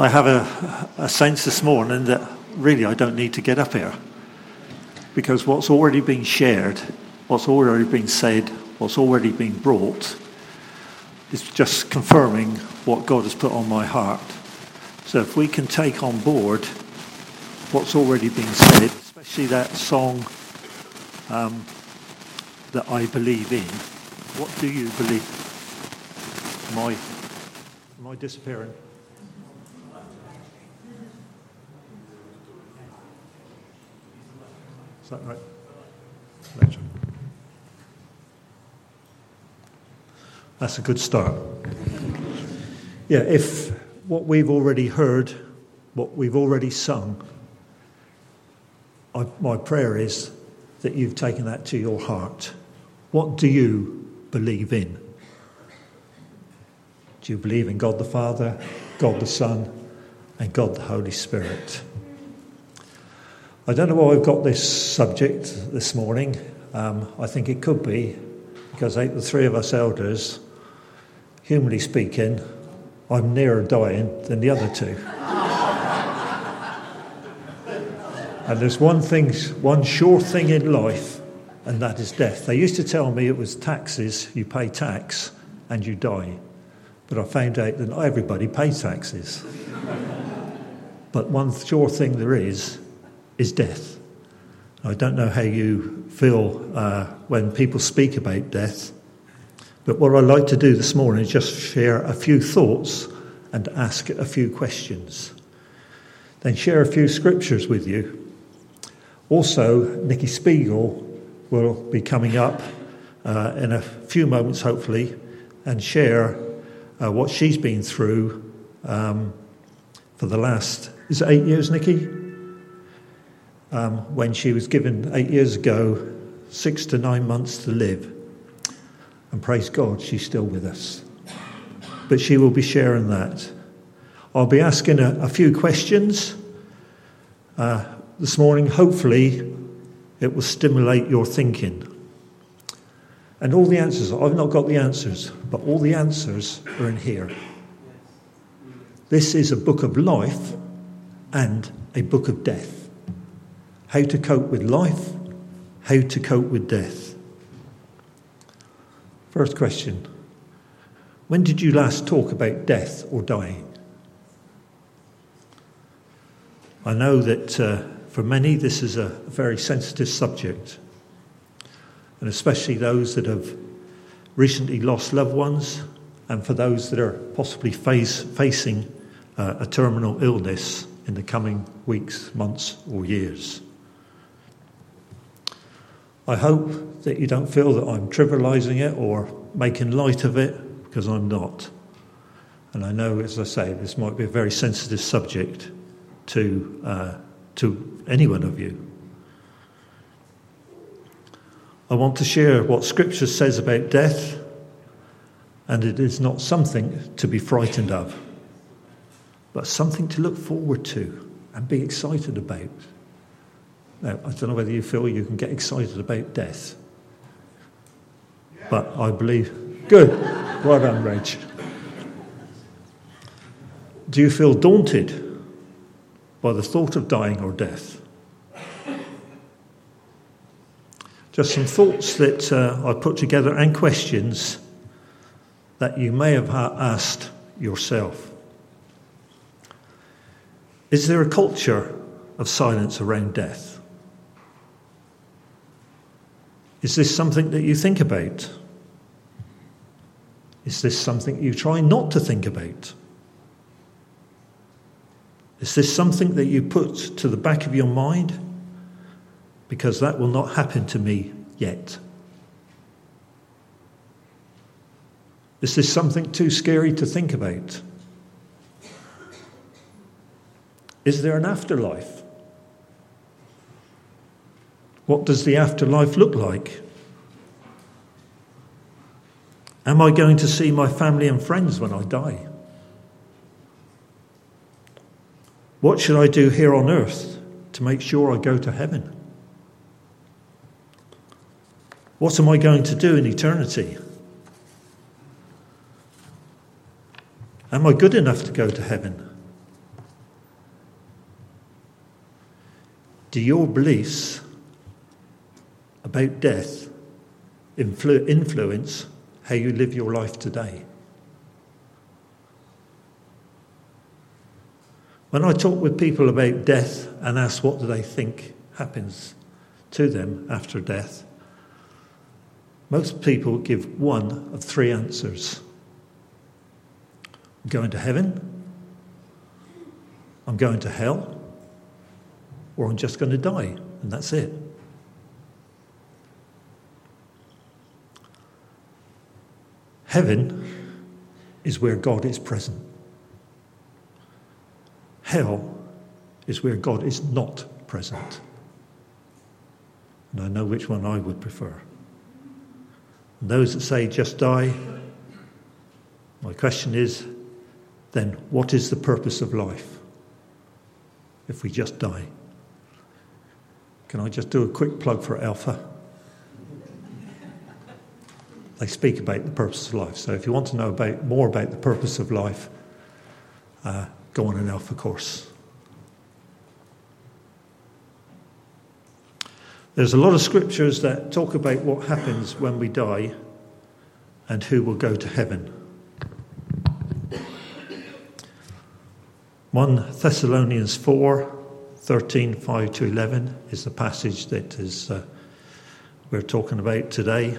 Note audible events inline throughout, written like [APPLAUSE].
I have a, a sense this morning that really I don't need to get up here because what's already been shared, what's already been said, what's already been brought is just confirming what God has put on my heart. So if we can take on board what's already been said, especially that song um, that I believe in, what do you believe? Am I disappearing? Is that right? That's a good start. Yeah, if what we've already heard, what we've already sung, I, my prayer is that you've taken that to your heart. What do you believe in? Do you believe in God the Father, God the Son, and God the Holy Spirit? I don't know why I've got this subject this morning. Um, I think it could be because the three of us elders, humanly speaking, I'm nearer dying than the other two. [LAUGHS] and there's one thing, one sure thing in life, and that is death. They used to tell me it was taxes, you pay tax and you die. But I found out that not everybody pays taxes. [LAUGHS] but one sure thing there is is death. I don't know how you feel uh, when people speak about death, but what I'd like to do this morning is just share a few thoughts and ask a few questions. Then share a few scriptures with you. Also, Nikki Spiegel will be coming up uh, in a few moments, hopefully, and share uh, what she's been through um, for the last, is it eight years, Nikki? Um, when she was given eight years ago six to nine months to live. And praise God, she's still with us. But she will be sharing that. I'll be asking a, a few questions uh, this morning. Hopefully, it will stimulate your thinking. And all the answers, I've not got the answers, but all the answers are in here. This is a book of life and a book of death how to cope with life, how to cope with death. First question When did you last talk about death or dying? I know that uh, for many this is a very sensitive subject, and especially those that have recently lost loved ones, and for those that are possibly face, facing uh, a terminal illness in the coming weeks, months, or years. I hope that you don't feel that I'm trivializing it or making light of it, because I'm not. And I know, as I say, this might be a very sensitive subject to, uh, to any one of you. I want to share what Scripture says about death, and it is not something to be frightened of, but something to look forward to and be excited about. Now, I don't know whether you feel you can get excited about death, but I believe. Good. Well done, Rach. Do you feel daunted by the thought of dying or death? Just some thoughts that uh, I put together and questions that you may have asked yourself. Is there a culture of silence around death? Is this something that you think about? Is this something you try not to think about? Is this something that you put to the back of your mind? Because that will not happen to me yet. Is this something too scary to think about? Is there an afterlife? What does the afterlife look like? Am I going to see my family and friends when I die? What should I do here on earth to make sure I go to heaven? What am I going to do in eternity? Am I good enough to go to heaven? Do your beliefs about death influ- influence how you live your life today? When I talk with people about death and ask what do they think happens to them after death, most people give one of three answers. I'm going to heaven, I'm going to hell, or I'm just going to die, and that's it. Heaven is where God is present. Hell is where God is not present. And I know which one I would prefer. And those that say just die, my question is then what is the purpose of life if we just die? Can I just do a quick plug for Alpha? They speak about the purpose of life. So if you want to know about, more about the purpose of life, uh, go on an Alpha course. There's a lot of scriptures that talk about what happens when we die and who will go to heaven. 1 Thessalonians 4 13, 5 to 11 is the passage that is, uh, we're talking about today,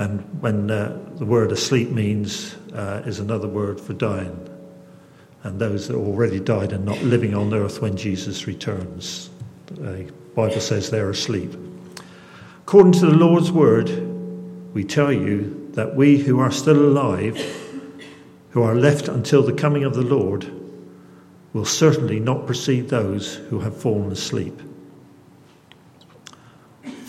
And when uh, the word asleep means uh, is another word for dying, and those that already died and not living on earth when Jesus returns. The Bible says they're asleep. According to the Lord's word, we tell you that we who are still alive, who are left until the coming of the Lord, will certainly not precede those who have fallen asleep.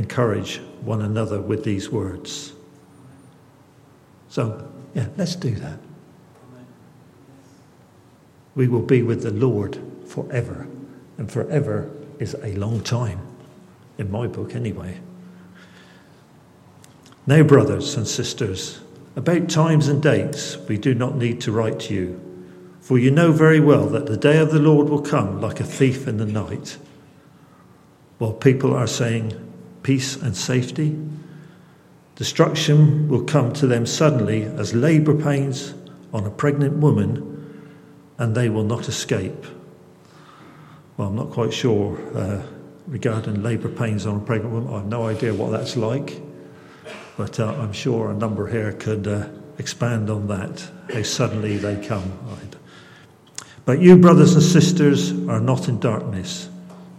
encourage one another with these words. So, yeah, let's do that. We will be with the Lord forever. And forever is a long time, in my book anyway. Now, brothers and sisters, about times and dates we do not need to write to you, for you know very well that the day of the Lord will come like a thief in the night. While people are saying peace and safety, destruction will come to them suddenly as labour pains on a pregnant woman, and they will not escape. Well, I'm not quite sure uh, regarding labour pains on a pregnant woman. I have no idea what that's like. But uh, I'm sure a number here could uh, expand on that, how suddenly they come. But you, brothers and sisters, are not in darkness,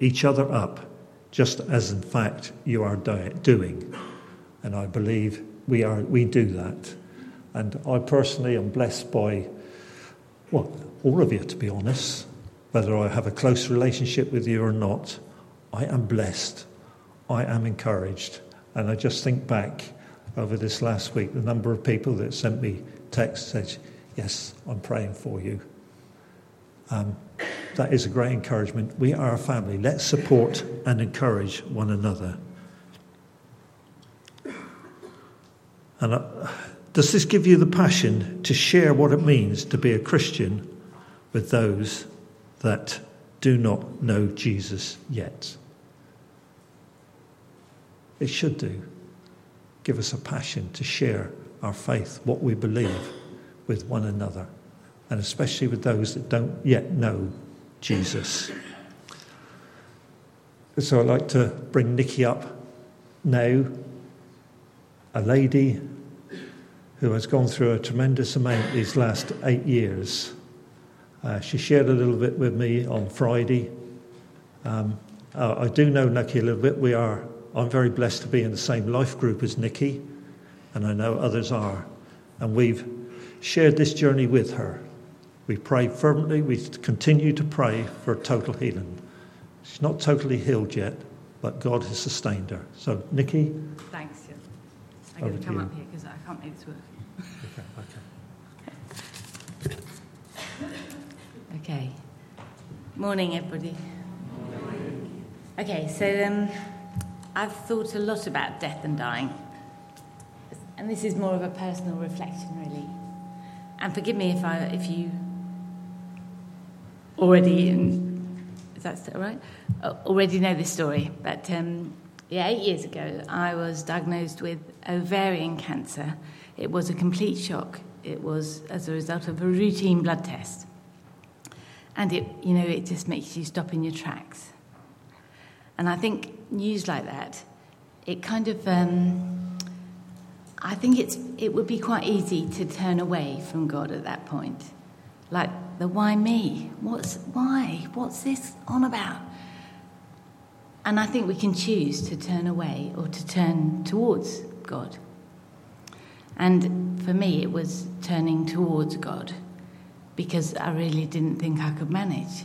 each other up, just as in fact you are doing. And I believe we, are, we do that. And I personally am blessed by, well, all of you, to be honest, whether I have a close relationship with you or not. I am blessed. I am encouraged. And I just think back over this last week, the number of people that sent me texts said, Yes, I'm praying for you. Um, that is a great encouragement. We are a family. Let's support and encourage one another. And uh, does this give you the passion to share what it means to be a Christian with those that do not know Jesus yet? It should do. Give us a passion to share our faith, what we believe, with one another, and especially with those that don't yet know Jesus. So I'd like to bring Nikki up now, a lady who has gone through a tremendous amount these last eight years. Uh, she shared a little bit with me on Friday. Um, uh, I do know Nikki a little bit. We are. I'm very blessed to be in the same life group as Nikki, and I know others are. And we've shared this journey with her. We pray fervently. We continue to pray for total healing. She's not totally healed yet, but God has sustained her. So, Nikki. Thanks, Jim. I'm going to come up here because I can't make this work. okay, okay. Okay. Morning, everybody. Okay, so um, I've thought a lot about death and dying. And this is more of a personal reflection, really. And forgive me if, I, if you already, is that still right? Uh, already know this story. But um, yeah, eight years ago, I was diagnosed with ovarian cancer. It was a complete shock. It was as a result of a routine blood test. And it, you know, it just makes you stop in your tracks. And I think news like that, it kind of, um, I think it's, it would be quite easy to turn away from God at that point. Like the why me? What's why? What's this on about? And I think we can choose to turn away or to turn towards God. And for me, it was turning towards God because I really didn't think I could manage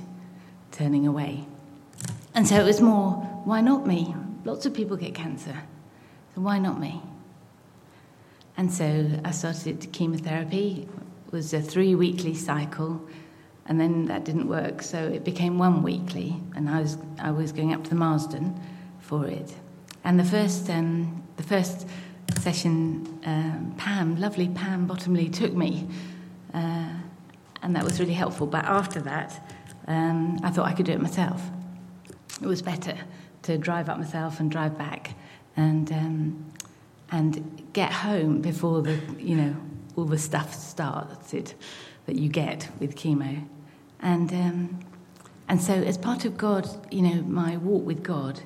turning away. And so it was more, why not me? Lots of people get cancer, so why not me? And so I started chemotherapy. It was a three weekly cycle, and then that didn't work, so it became one weekly, and I was I was going up to the Marsden for it. And the first um, the first session, um, Pam, lovely Pam Bottomley, took me, uh, and that was really helpful. But after that, um, I thought I could do it myself. It was better to drive up myself and drive back, and um, and get home before the you know all the stuff started that you get with chemo, and um, and so as part of God, you know, my walk with God,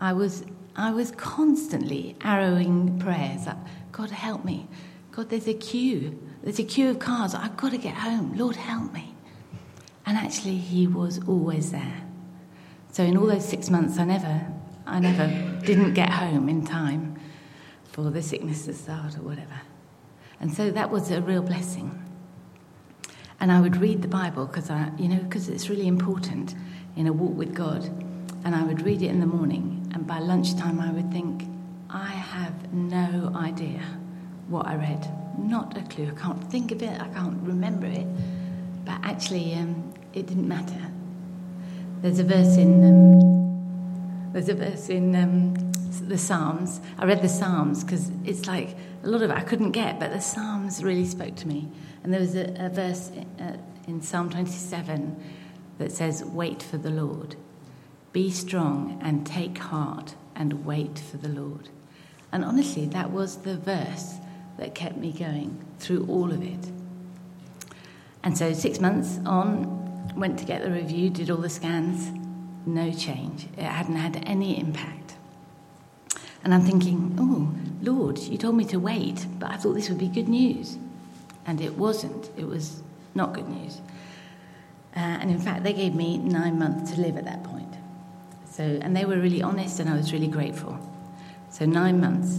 I was I was constantly arrowing prayers up. God help me. God, there's a queue. There's a queue of cars. I've got to get home. Lord, help me. And actually, He was always there. So in all those six months, I never, I never didn't get home in time for the sickness to start or whatever. And so that was a real blessing. And I would read the Bible because I, you know, because it's really important in a walk with God. And I would read it in the morning, and by lunchtime I would think, I have no idea what I read. Not a clue. I can't think of it. I can't remember it. But actually, um, it didn't matter. There's a verse in. Um, there's a verse in um, the Psalms. I read the Psalms because it's like a lot of it I couldn't get, but the Psalms really spoke to me. And there was a, a verse uh, in Psalm 27 that says, "Wait for the Lord." Be strong and take heart and wait for the Lord. And honestly, that was the verse that kept me going through all of it. And so, six months on, went to get the review, did all the scans, no change. It hadn't had any impact. And I'm thinking, oh, Lord, you told me to wait, but I thought this would be good news. And it wasn't. It was not good news. Uh, and in fact, they gave me nine months to live at that point. So, and they were really honest, and I was really grateful. So, nine months.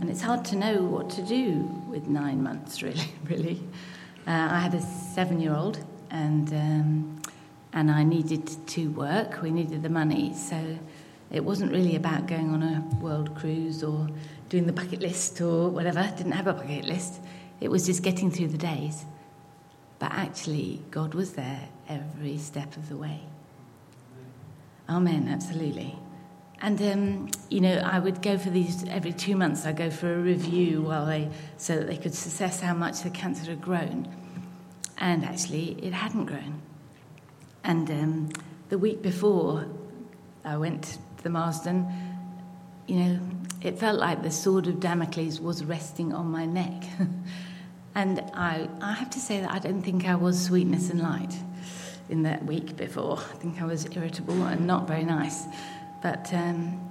And it's hard to know what to do with nine months, [LAUGHS] really. really. Uh, I had a seven year old, and, um, and I needed to work. We needed the money. So it wasn't really about going on a world cruise or doing the bucket list or whatever. I Didn't have a bucket list. It was just getting through the days. But actually, God was there every step of the way. Amen, absolutely. And um, you know, I would go for these every two months. I'd go for a review while they, so that they could assess how much the cancer had grown. And actually, it hadn't grown. And um, the week before I went the Marsden, you know, it felt like the sword of Damocles was resting on my neck. [LAUGHS] and I, I have to say that I don't think I was sweetness and light in that week before. I think I was irritable and not very nice. But um,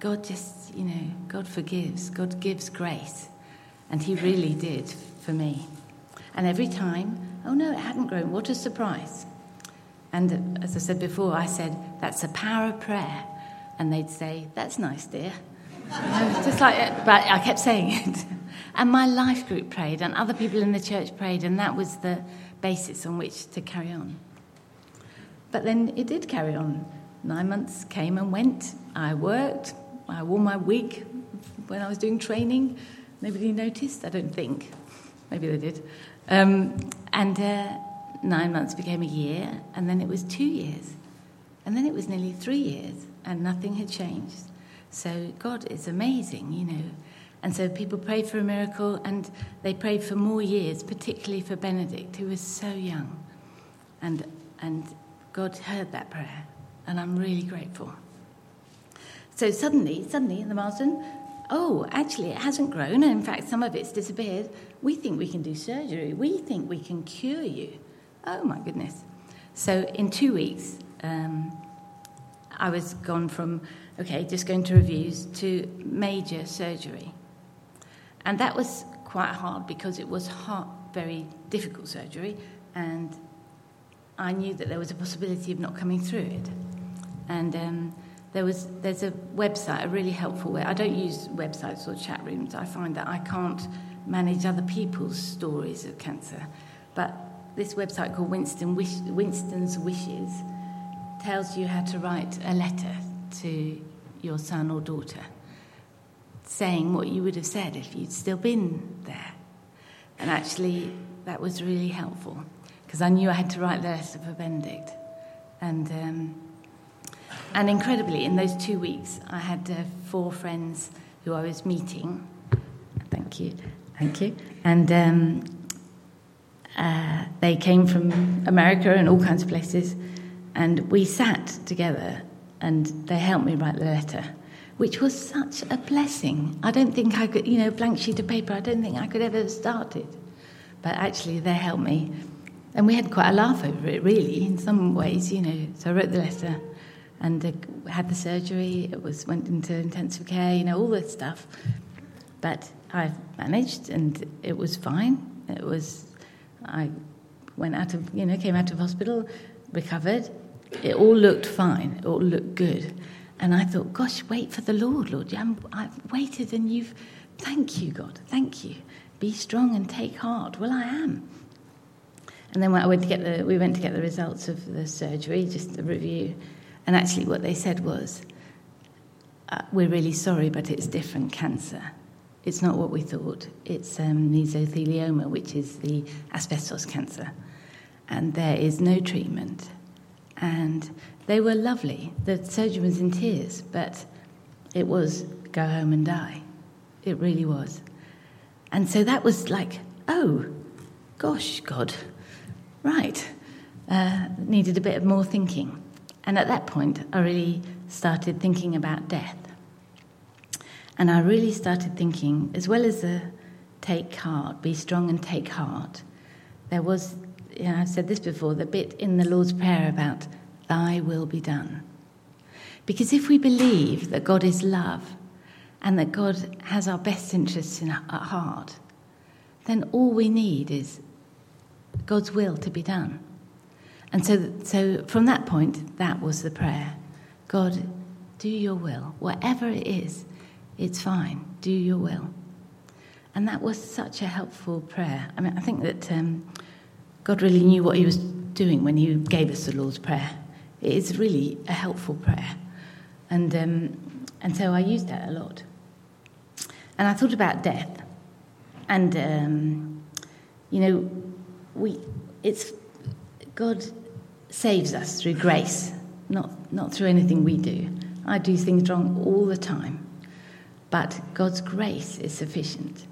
God just, you know, God forgives, God gives grace. And He really did for me. And every time, oh no, it hadn't grown. What a surprise. And as I said before, I said, that's the power of prayer. And they'd say, that's nice, dear. [LAUGHS] just like, but I kept saying it. [LAUGHS] And my life group prayed, and other people in the church prayed, and that was the basis on which to carry on. But then it did carry on. Nine months came and went. I worked. I wore my wig when I was doing training. Nobody noticed, I don't think. Maybe they did. Um, and uh, nine months became a year, and then it was two years. And then it was nearly three years, and nothing had changed. So God is amazing, you know. And so people prayed for a miracle, and they prayed for more years, particularly for Benedict, who was so young. And, and God heard that prayer and I'm really grateful. So suddenly, suddenly in the Marsden, oh, actually, it hasn't grown, and in fact, some of it's disappeared. We think we can do surgery. We think we can cure you. Oh my goodness! So in two weeks, um, I was gone from okay, just going to reviews to major surgery, and that was quite hard because it was hard, very difficult surgery, and I knew that there was a possibility of not coming through it. And um, there was there's a website, a really helpful way. I don't use websites or chat rooms. I find that I can't manage other people's stories of cancer. But this website called Winston Wish, Winston's Wishes tells you how to write a letter to your son or daughter, saying what you would have said if you'd still been there. And actually, that was really helpful because I knew I had to write the letter for Benedict. And um, and incredibly, in those two weeks, I had uh, four friends who I was meeting. Thank you, thank you. And um, uh, they came from America and all kinds of places. And we sat together and they helped me write the letter, which was such a blessing. I don't think I could, you know, blank sheet of paper, I don't think I could ever have started. But actually, they helped me. And we had quite a laugh over it, really, in some ways, you know. So I wrote the letter and had the surgery. It was went into intensive care, you know, all this stuff. But I managed, and it was fine. It was, I went out of, you know, came out of hospital, recovered. It all looked fine. It all looked good. And I thought, gosh, wait for the Lord, Lord. i I've waited, and you've, thank you, God, thank you. Be strong and take heart. Well, I am. And then when I went to get the, we went to get the results of the surgery, just a review. And actually, what they said was, uh, We're really sorry, but it's different cancer. It's not what we thought. It's um, mesothelioma, which is the asbestos cancer. And there is no treatment. And they were lovely. The surgeon was in tears, but it was go home and die. It really was. And so that was like, oh, gosh, God, right. Uh, needed a bit of more thinking. And at that point, I really started thinking about death. And I really started thinking, as well as the take heart, be strong and take heart, there was, you know, I've said this before, the bit in the Lord's Prayer about, Thy will be done. Because if we believe that God is love and that God has our best interests in, at heart, then all we need is God's will to be done. And so, so from that point, that was the prayer God, do your will. Whatever it is, it's fine. Do your will. And that was such a helpful prayer. I mean, I think that um, God really knew what He was doing when He gave us the Lord's Prayer. It is really a helpful prayer. And, um, and so I used that a lot. And I thought about death. And, um, you know, we, it's, God saves us through grace, not, not through anything we do. I do things wrong all the time. But God's grace is sufficient.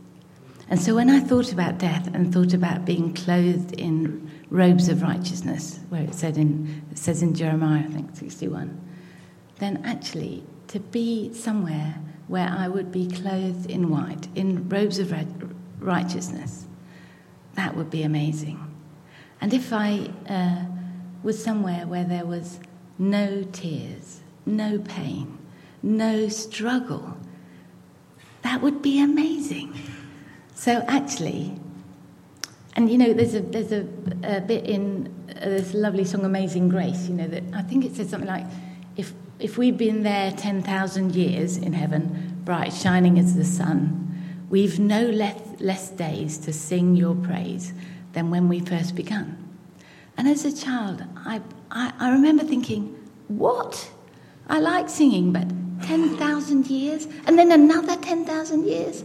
And so when I thought about death and thought about being clothed in robes of righteousness, where it said in it says in Jeremiah, I think 61, then actually to be somewhere where I would be clothed in white, in robes of righteousness, that would be amazing. And if I uh, was somewhere where there was no tears, no pain, no struggle, that would be amazing. So actually, and you know, there's a there's a, a bit in uh, this lovely song "Amazing Grace." You know that I think it says something like, "If if we've been there ten thousand years in heaven, bright shining as the sun, we've no less less days to sing your praise than when we first begun." And as a child, I I, I remember thinking, "What? I like singing, but ten thousand years, and then another ten thousand years."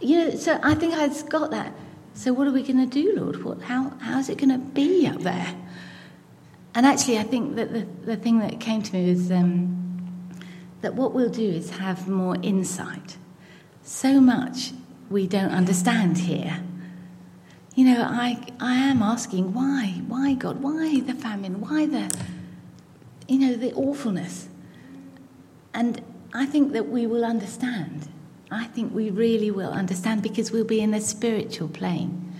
You know, so I think I have got that. So what are we going to do, Lord? What, how, how's it going to be up there? And actually, I think that the, the thing that came to me was um, that what we'll do is have more insight. So much we don't understand here. You know, I, I am asking why? Why, God? Why the famine? Why the, you know, the awfulness? And I think that we will understand I think we really will understand because we'll be in a spiritual plane.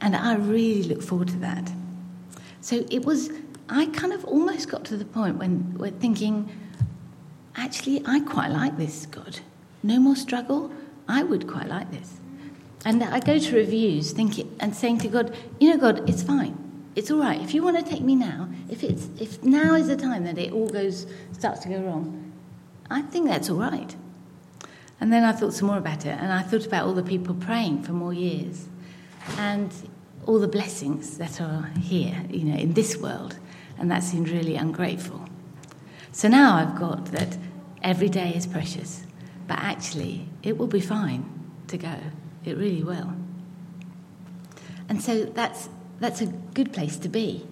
And I really look forward to that. So it was, I kind of almost got to the point when we're thinking, actually, I quite like this, God. No more struggle. I would quite like this. And I go to reviews thinking and saying to God, you know, God, it's fine. It's all right. If you want to take me now, if it's if now is the time that it all goes starts to go wrong, I think that's all right. And then I thought some more about it, and I thought about all the people praying for more years, and all the blessings that are here, you know, in this world, and that seemed really ungrateful. So now I've got that every day is precious, but actually it will be fine to go. It really will. And so that's that's a good place to be.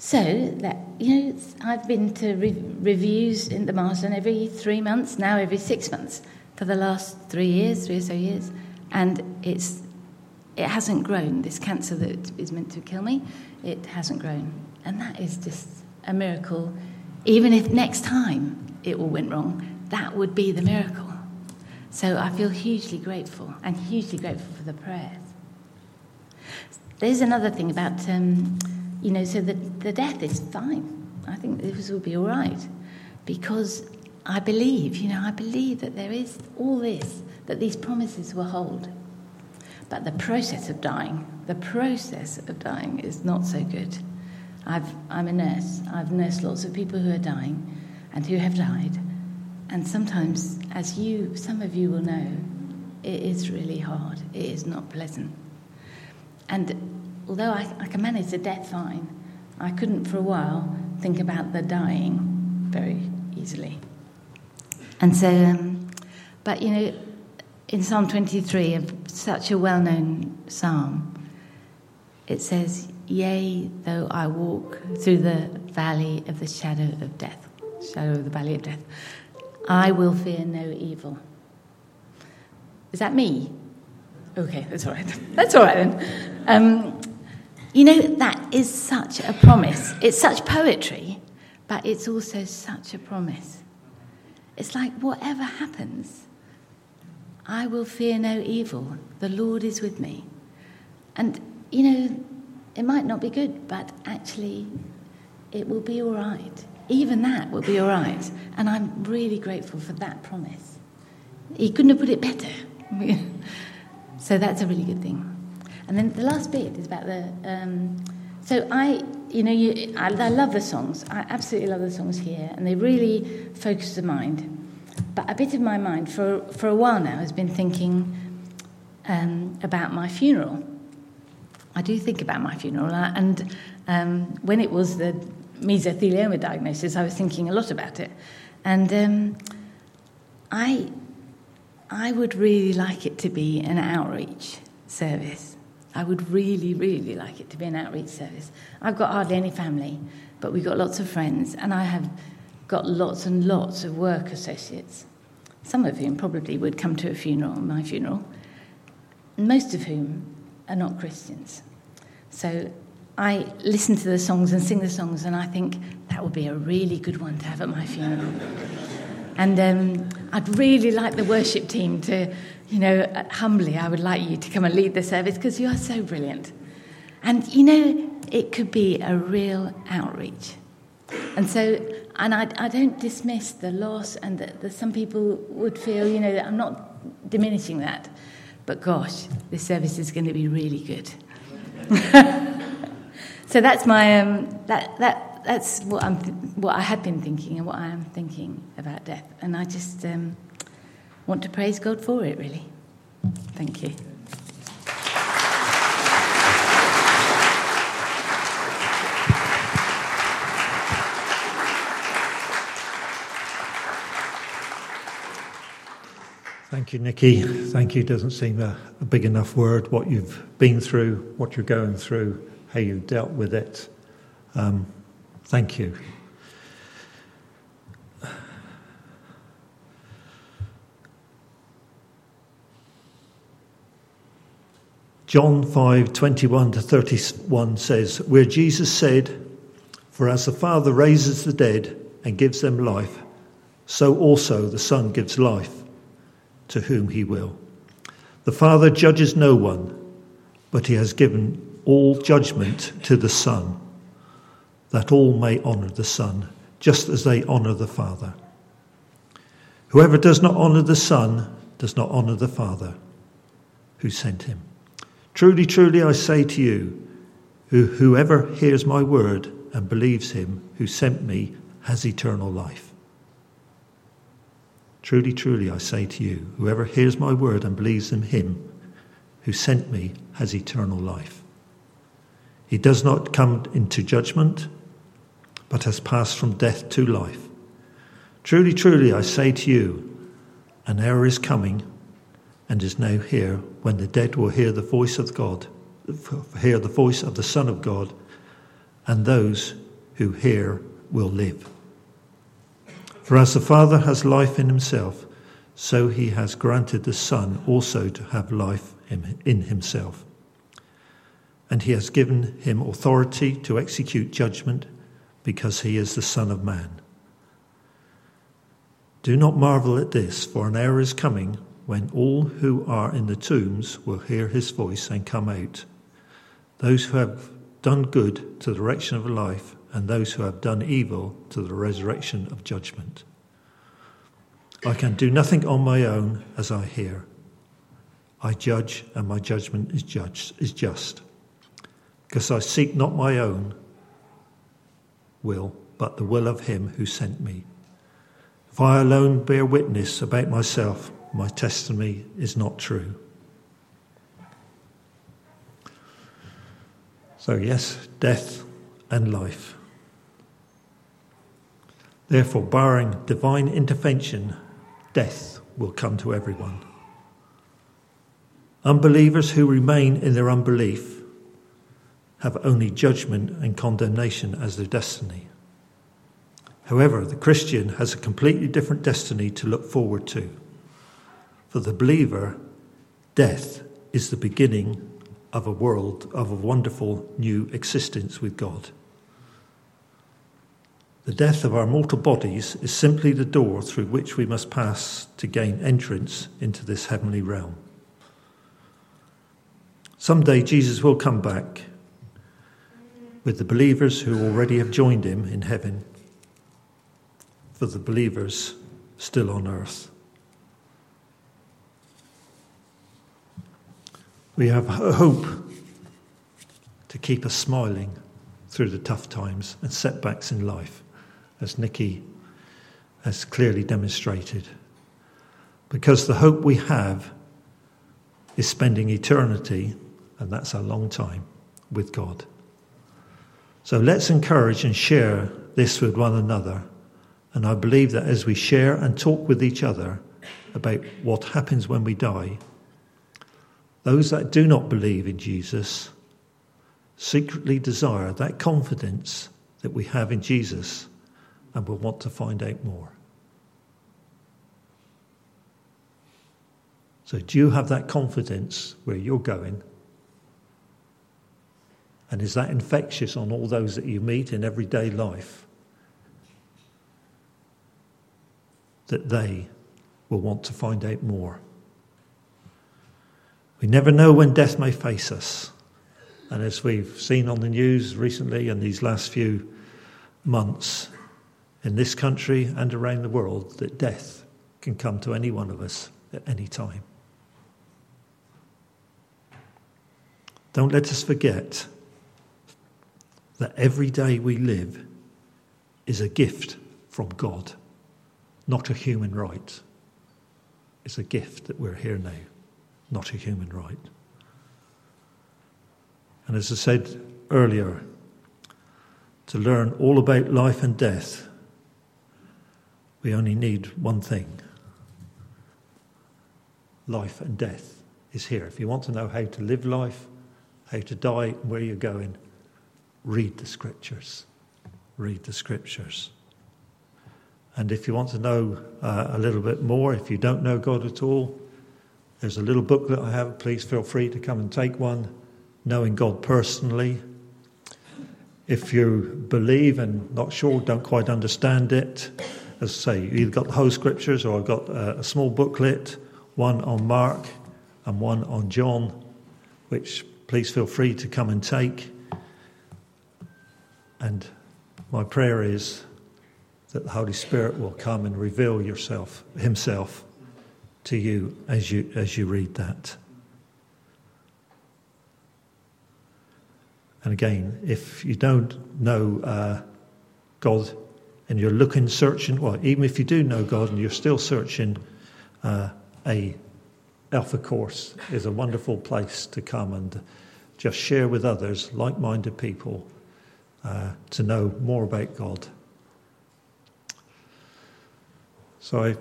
So that you know, I've been to re- reviews in the Marsden every three months now, every six months for the last three years, three or so years, and it's it hasn't grown. This cancer that is meant to kill me, it hasn't grown, and that is just a miracle. Even if next time it all went wrong, that would be the miracle. So I feel hugely grateful and hugely grateful for the prayers. There's another thing about. Um, you know, so the, the death is fine. I think this will be all right because I believe, you know, I believe that there is all this, that these promises will hold. But the process of dying, the process of dying is not so good. I've, I'm a nurse. I've nursed lots of people who are dying and who have died. And sometimes, as you, some of you will know, it is really hard. It is not pleasant. And although I, I can manage the death fine, I couldn't for a while think about the dying very easily. And so, um, but you know, in Psalm 23, such a well known psalm, it says, Yea, though I walk through the valley of the shadow of death, shadow of the valley of death, I will fear no evil. Is that me? Okay, that's all right. [LAUGHS] That's all right then. Um, you know, that is such a promise. It's such poetry, but it's also such a promise. It's like, whatever happens, I will fear no evil. The Lord is with me. And, you know, it might not be good, but actually, it will be all right. Even that will be all right. And I'm really grateful for that promise. He couldn't have put it better. [LAUGHS] so that's a really good thing. And then the last bit is about the. Um, so I, you know, you, I, I, love the songs. I absolutely love the songs here, and they really focus the mind. But a bit of my mind, for for a while now, has been thinking, um, about my funeral. I do think about my funeral, uh, and um, when it was the mesothelioma diagnosis, I was thinking a lot about it. And um, I, I would really like it to be an outreach service. I would really, really like it to be an outreach service. I've got hardly any family, but we've got lots of friends, and I have got lots and lots of work associates, some of whom probably would come to a funeral, my funeral, most of whom are not Christians. So I listen to the songs and sing the songs, and I think that would be a really good one to have at my funeral. And um, I'd really like the worship team to, you know, humbly, I would like you to come and lead the service because you are so brilliant. And, you know, it could be a real outreach. And so, and I, I don't dismiss the loss, and that some people would feel, you know, that I'm not diminishing that. But gosh, this service is going to be really good. [LAUGHS] so that's my um, that that that's what I'm th- what I have been thinking and what I am thinking about death, and I just um, want to praise God for it. Really, thank you. Thank you, Nikki. Thank you doesn't seem a, a, big enough word. What you've been through, what you're going through, how you've dealt with it. Um, thank you. John 5 21 to 31 says, Where Jesus said, For as the Father raises the dead and gives them life, so also the Son gives life to whom he will. The Father judges no one, but he has given all judgment to the Son, that all may honour the Son, just as they honour the Father. Whoever does not honour the Son does not honour the Father who sent him. Truly, truly, I say to you, whoever hears my word and believes him who sent me has eternal life. Truly, truly, I say to you, whoever hears my word and believes in him who sent me has eternal life. He does not come into judgment, but has passed from death to life. Truly, truly, I say to you, an hour is coming and is now here when the dead will hear the voice of God, hear the voice of the Son of God, and those who hear will live. For as the Father has life in himself, so he has granted the Son also to have life in himself. And he has given him authority to execute judgment because he is the Son of Man. Do not marvel at this, for an hour is coming when all who are in the tombs will hear his voice and come out. Those who have done good to the direction of life, and those who have done evil to the resurrection of judgment. I can do nothing on my own as I hear. I judge, and my judgment is, judged, is just, because I seek not my own will, but the will of him who sent me. If I alone bear witness about myself, my testimony is not true. So, yes, death and life. Therefore, barring divine intervention, death will come to everyone. Unbelievers who remain in their unbelief have only judgment and condemnation as their destiny. However, the Christian has a completely different destiny to look forward to. For the believer, death is the beginning of a world of a wonderful new existence with God. The death of our mortal bodies is simply the door through which we must pass to gain entrance into this heavenly realm. Someday Jesus will come back with the believers who already have joined him in heaven, for the believers still on earth. We have hope to keep us smiling through the tough times and setbacks in life as Nikki has clearly demonstrated. Because the hope we have is spending eternity, and that's a long time, with God. So let's encourage and share this with one another. And I believe that as we share and talk with each other about what happens when we die, those that do not believe in Jesus secretly desire that confidence that we have in Jesus and will want to find out more. So, do you have that confidence where you're going? And is that infectious on all those that you meet in everyday life? That they will want to find out more. We never know when death may face us. And as we've seen on the news recently and these last few months, in this country and around the world, that death can come to any one of us at any time. Don't let us forget that every day we live is a gift from God, not a human right. It's a gift that we're here now not a human right. And as I said earlier, to learn all about life and death, we only need one thing life and death is here. If you want to know how to live life, how to die, where you're going, read the scriptures. Read the scriptures. And if you want to know uh, a little bit more, if you don't know God at all, there's a little booklet I have. Please feel free to come and take one. Knowing God personally. If you believe and not sure, don't quite understand it, as I say, you either got the whole scriptures or I've got a, a small booklet, one on Mark and one on John, which please feel free to come and take. And my prayer is that the Holy Spirit will come and reveal yourself, Himself to you as you, as you read that. And again, if you don't know uh, God and you're looking, searching, well, even if you do know God and you're still searching, uh, a Alpha course is a wonderful place to come and just share with others, like-minded people, uh, to know more about God. So I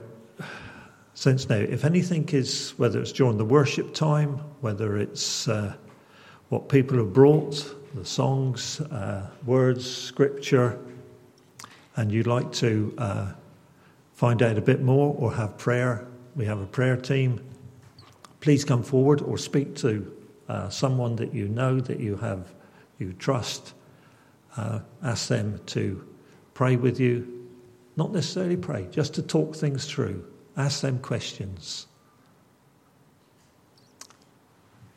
sense now. If anything is, whether it's during the worship time, whether it's uh, what people have brought, the songs, uh, words, scripture, and you'd like to uh, find out a bit more or have prayer, we have a prayer team. Please come forward or speak to uh, someone that you know, that you have, you trust. Uh, ask them to pray with you. Not necessarily pray, just to talk things through Ask them questions.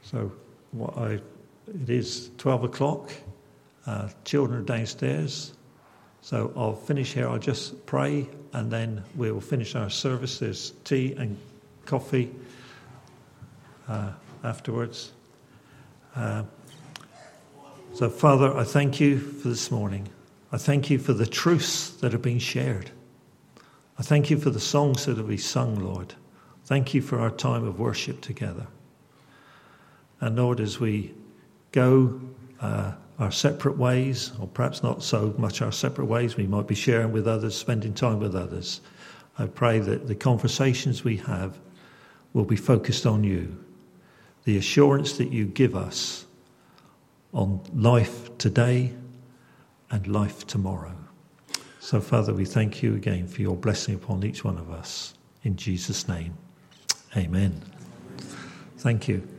So, what I, it is 12 o'clock. Uh, children are downstairs. So I'll finish here. I'll just pray and then we'll finish our services tea and coffee uh, afterwards. Uh, so, Father, I thank you for this morning. I thank you for the truths that have been shared. I thank you for the songs that have been sung, Lord. Thank you for our time of worship together. And Lord, as we go uh, our separate ways, or perhaps not so much our separate ways, we might be sharing with others, spending time with others. I pray that the conversations we have will be focused on you, the assurance that you give us on life today and life tomorrow. So, Father, we thank you again for your blessing upon each one of us. In Jesus' name, amen. Thank you.